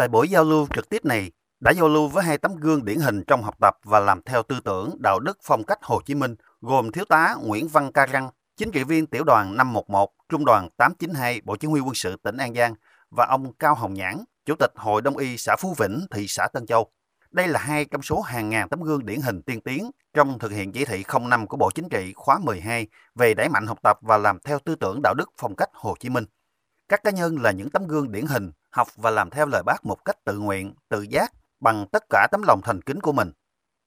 Tại buổi giao lưu trực tiếp này, đã giao lưu với hai tấm gương điển hình trong học tập và làm theo tư tưởng, đạo đức, phong cách Hồ Chí Minh, gồm Thiếu tá Nguyễn Văn Ca Răng, chính trị viên tiểu đoàn 511, trung đoàn 892, Bộ Chỉ huy quân sự tỉnh An Giang và ông Cao Hồng Nhãn, Chủ tịch Hội Đông y xã Phú Vĩnh, thị xã Tân Châu. Đây là hai trong số hàng ngàn tấm gương điển hình tiên tiến trong thực hiện chỉ thị 05 của Bộ Chính trị khóa 12 về đẩy mạnh học tập và làm theo tư tưởng đạo đức phong cách Hồ Chí Minh. Các cá nhân là những tấm gương điển hình, học và làm theo lời bác một cách tự nguyện, tự giác, bằng tất cả tấm lòng thành kính của mình.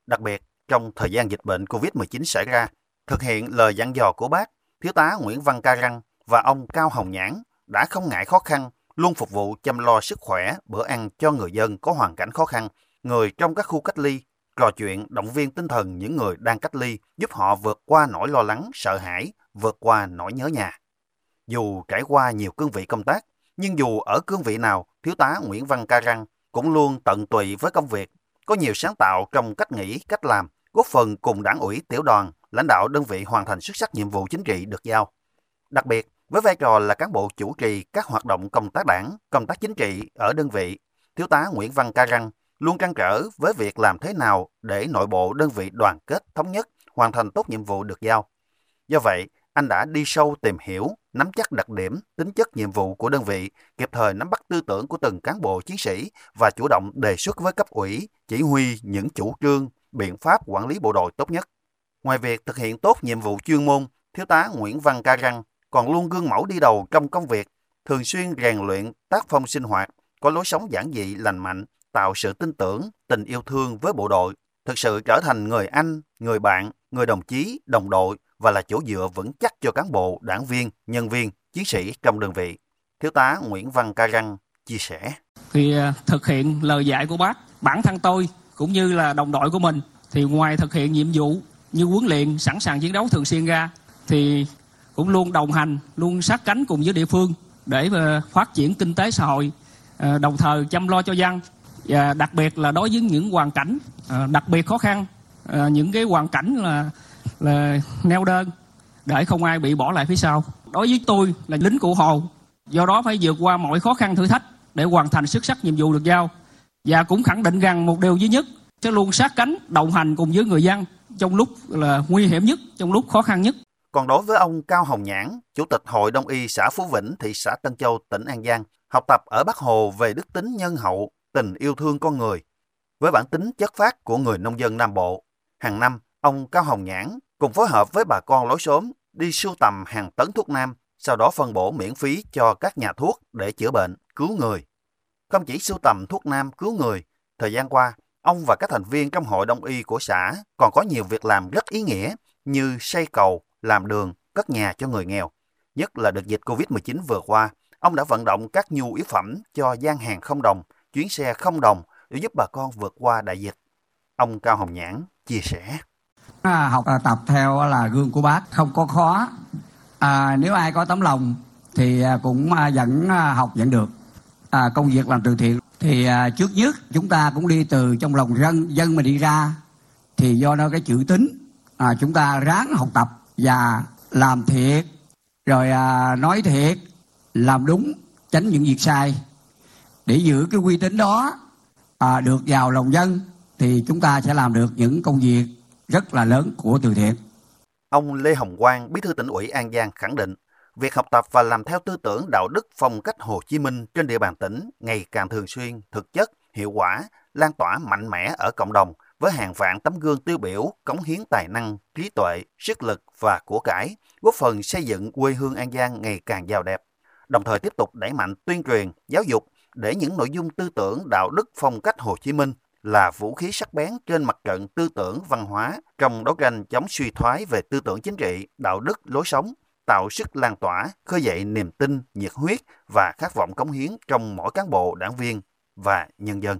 Đặc biệt, trong thời gian dịch bệnh COVID-19 xảy ra, thực hiện lời dặn dò của bác, Thiếu tá Nguyễn Văn Ca Răng và ông Cao Hồng Nhãn đã không ngại khó khăn, luôn phục vụ chăm lo sức khỏe, bữa ăn cho người dân có hoàn cảnh khó khăn, người trong các khu cách ly, trò chuyện động viên tinh thần những người đang cách ly, giúp họ vượt qua nỗi lo lắng, sợ hãi, vượt qua nỗi nhớ nhà. Dù trải qua nhiều cương vị công tác, nhưng dù ở cương vị nào, Thiếu tá Nguyễn Văn Ca Răng cũng luôn tận tụy với công việc, có nhiều sáng tạo trong cách nghĩ, cách làm, góp phần cùng đảng ủy tiểu đoàn, lãnh đạo đơn vị hoàn thành xuất sắc nhiệm vụ chính trị được giao. Đặc biệt, với vai trò là cán bộ chủ trì các hoạt động công tác đảng, công tác chính trị ở đơn vị, Thiếu tá Nguyễn Văn Ca Răng luôn trăn trở với việc làm thế nào để nội bộ đơn vị đoàn kết thống nhất, hoàn thành tốt nhiệm vụ được giao. Do vậy, anh đã đi sâu tìm hiểu, nắm chắc đặc điểm, tính chất nhiệm vụ của đơn vị, kịp thời nắm bắt tư tưởng của từng cán bộ chiến sĩ và chủ động đề xuất với cấp ủy, chỉ huy những chủ trương, biện pháp quản lý bộ đội tốt nhất. Ngoài việc thực hiện tốt nhiệm vụ chuyên môn, Thiếu tá Nguyễn Văn Ca Răng còn luôn gương mẫu đi đầu trong công việc, thường xuyên rèn luyện tác phong sinh hoạt, có lối sống giản dị lành mạnh, tạo sự tin tưởng, tình yêu thương với bộ đội, thực sự trở thành người anh, người bạn, người đồng chí, đồng đội và là chỗ dựa vững chắc cho cán bộ, đảng viên, nhân viên, chiến sĩ trong đơn vị. Thiếu tá Nguyễn Văn Ca Răng chia sẻ. Thì à, thực hiện lời dạy của bác, bản thân tôi cũng như là đồng đội của mình thì ngoài thực hiện nhiệm vụ như huấn luyện sẵn sàng chiến đấu thường xuyên ra thì cũng luôn đồng hành, luôn sát cánh cùng với địa phương để mà phát triển kinh tế xã hội, à, đồng thời chăm lo cho dân và đặc biệt là đối với những hoàn cảnh à, đặc biệt khó khăn, À, những cái hoàn cảnh là là neo đơn để không ai bị bỏ lại phía sau. Đối với tôi là lính cụ Hồ, do đó phải vượt qua mọi khó khăn thử thách để hoàn thành xuất sắc nhiệm vụ được giao. Và cũng khẳng định rằng một điều duy nhất sẽ luôn sát cánh đồng hành cùng với người dân trong lúc là nguy hiểm nhất, trong lúc khó khăn nhất. Còn đối với ông Cao Hồng Nhãn, Chủ tịch Hội Đông y xã Phú Vĩnh, thị xã Tân Châu, tỉnh An Giang, học tập ở Bắc Hồ về đức tính nhân hậu, tình yêu thương con người. Với bản tính chất phát của người nông dân Nam Bộ, hàng năm, ông Cao Hồng Nhãn cùng phối hợp với bà con lối xóm đi sưu tầm hàng tấn thuốc nam, sau đó phân bổ miễn phí cho các nhà thuốc để chữa bệnh, cứu người. Không chỉ sưu tầm thuốc nam cứu người, thời gian qua, ông và các thành viên trong hội đông y của xã còn có nhiều việc làm rất ý nghĩa như xây cầu, làm đường, cất nhà cho người nghèo. Nhất là đợt dịch Covid-19 vừa qua, ông đã vận động các nhu yếu phẩm cho gian hàng không đồng, chuyến xe không đồng để giúp bà con vượt qua đại dịch. Ông Cao Hồng Nhãn chia sẻ. À, học à, tập theo à, là gương của bác không có khó. À, nếu ai có tấm lòng thì à, cũng à, vẫn à, học vẫn được. À, công việc làm từ thiện thì trước nhất chúng ta cũng đi từ trong lòng dân dân mà đi ra. Thì do nó cái chữ tính à, chúng ta ráng học tập và làm thiệt. Rồi à, nói thiệt làm đúng tránh những việc sai. Để giữ cái uy tín đó à, được vào lòng dân thì chúng ta sẽ làm được những công việc rất là lớn của từ thiện. Ông Lê Hồng Quang, Bí thư tỉnh ủy An Giang khẳng định, việc học tập và làm theo tư tưởng đạo đức phong cách Hồ Chí Minh trên địa bàn tỉnh ngày càng thường xuyên, thực chất, hiệu quả, lan tỏa mạnh mẽ ở cộng đồng với hàng vạn tấm gương tiêu biểu, cống hiến tài năng, trí tuệ, sức lực và của cải, góp phần xây dựng quê hương An Giang ngày càng giàu đẹp. Đồng thời tiếp tục đẩy mạnh tuyên truyền, giáo dục để những nội dung tư tưởng đạo đức phong cách Hồ Chí Minh là vũ khí sắc bén trên mặt trận tư tưởng văn hóa trong đấu tranh chống suy thoái về tư tưởng chính trị, đạo đức, lối sống, tạo sức lan tỏa, khơi dậy niềm tin, nhiệt huyết và khát vọng cống hiến trong mỗi cán bộ, đảng viên và nhân dân.